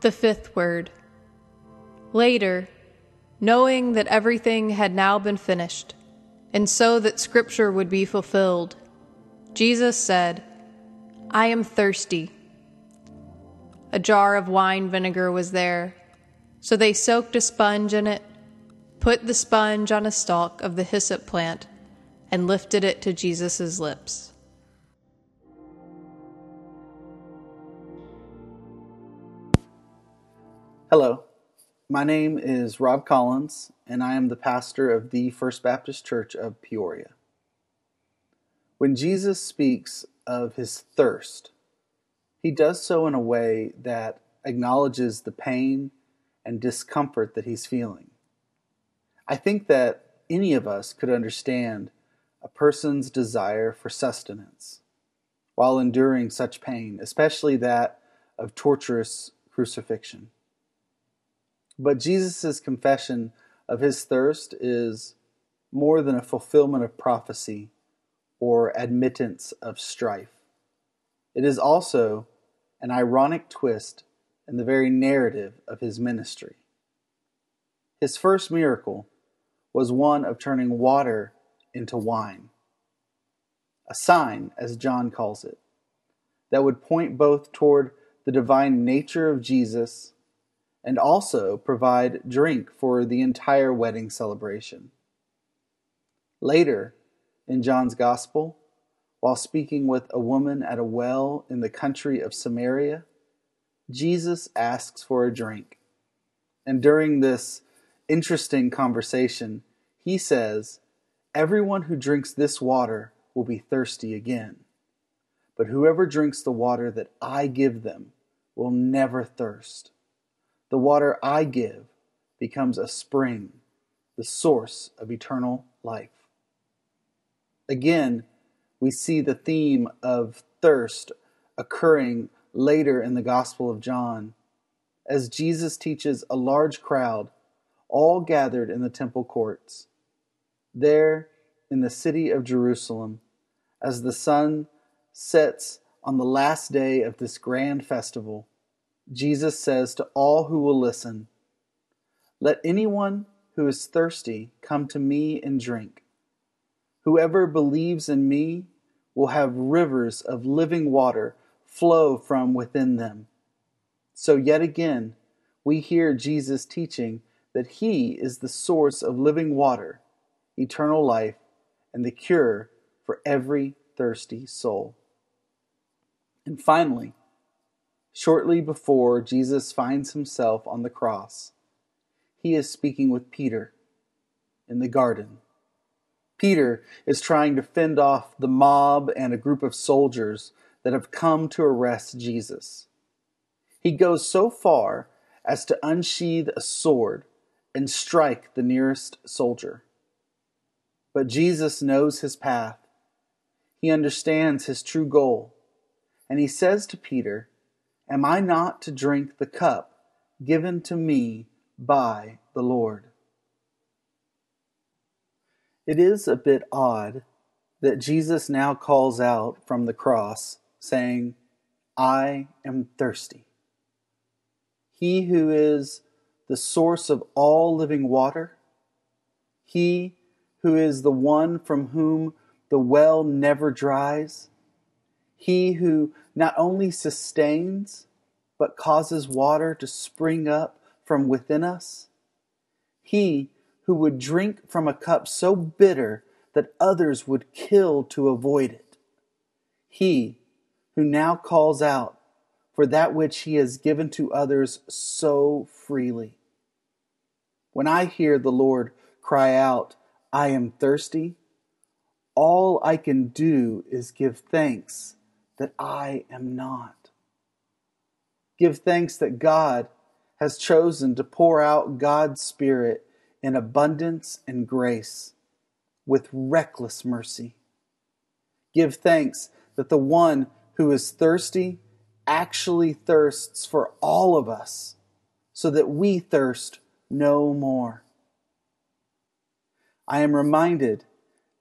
The fifth word. Later, knowing that everything had now been finished, and so that Scripture would be fulfilled, Jesus said, I am thirsty. A jar of wine vinegar was there, so they soaked a sponge in it, put the sponge on a stalk of the hyssop plant, and lifted it to Jesus' lips. Hello, my name is Rob Collins, and I am the pastor of the First Baptist Church of Peoria. When Jesus speaks of his thirst, he does so in a way that acknowledges the pain and discomfort that he's feeling. I think that any of us could understand a person's desire for sustenance while enduring such pain, especially that of torturous crucifixion. But Jesus' confession of his thirst is more than a fulfillment of prophecy or admittance of strife. It is also an ironic twist in the very narrative of his ministry. His first miracle was one of turning water into wine, a sign, as John calls it, that would point both toward the divine nature of Jesus and also provide drink for the entire wedding celebration. Later, in John's Gospel, while speaking with a woman at a well in the country of Samaria, Jesus asks for a drink. And during this interesting conversation, he says, Everyone who drinks this water will be thirsty again. But whoever drinks the water that I give them will never thirst. The water I give becomes a spring, the source of eternal life. Again, we see the theme of thirst occurring later in the Gospel of John as Jesus teaches a large crowd, all gathered in the temple courts. There, in the city of Jerusalem, as the sun sets on the last day of this grand festival, Jesus says to all who will listen, Let anyone who is thirsty come to me and drink. Whoever believes in me will have rivers of living water flow from within them. So, yet again, we hear Jesus teaching that He is the source of living water, eternal life, and the cure for every thirsty soul. And finally, Shortly before Jesus finds himself on the cross, he is speaking with Peter in the garden. Peter is trying to fend off the mob and a group of soldiers that have come to arrest Jesus. He goes so far as to unsheath a sword and strike the nearest soldier. But Jesus knows his path. He understands his true goal. And he says to Peter, Am I not to drink the cup given to me by the Lord? It is a bit odd that Jesus now calls out from the cross, saying, I am thirsty. He who is the source of all living water, he who is the one from whom the well never dries, he who not only sustains, but causes water to spring up from within us. He who would drink from a cup so bitter that others would kill to avoid it. He who now calls out for that which he has given to others so freely. When I hear the Lord cry out, I am thirsty, all I can do is give thanks that I am not. Give thanks that God has chosen to pour out God's Spirit in abundance and grace with reckless mercy. Give thanks that the one who is thirsty actually thirsts for all of us so that we thirst no more. I am reminded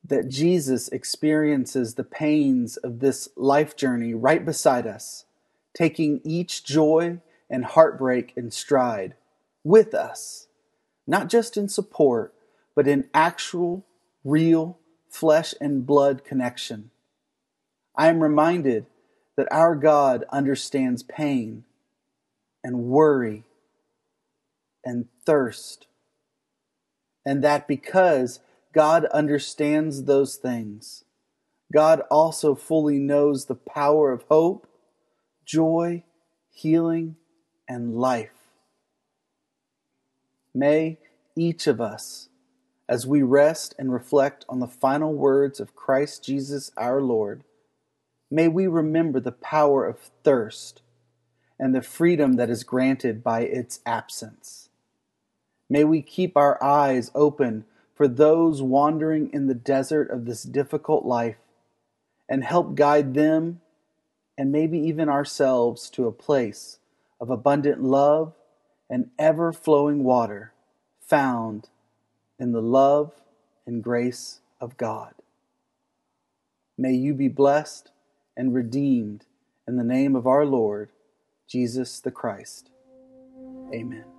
that Jesus experiences the pains of this life journey right beside us, taking each joy and heartbreak and stride with us, not just in support, but in actual, real, flesh and blood connection. I am reminded that our God understands pain and worry and thirst, and that because God understands those things, God also fully knows the power of hope, joy, healing, and life. May each of us, as we rest and reflect on the final words of Christ Jesus our Lord, may we remember the power of thirst and the freedom that is granted by its absence. May we keep our eyes open for those wandering in the desert of this difficult life and help guide them and maybe even ourselves to a place of abundant love and ever flowing water found in the love and grace of God. May you be blessed and redeemed in the name of our Lord, Jesus the Christ. Amen.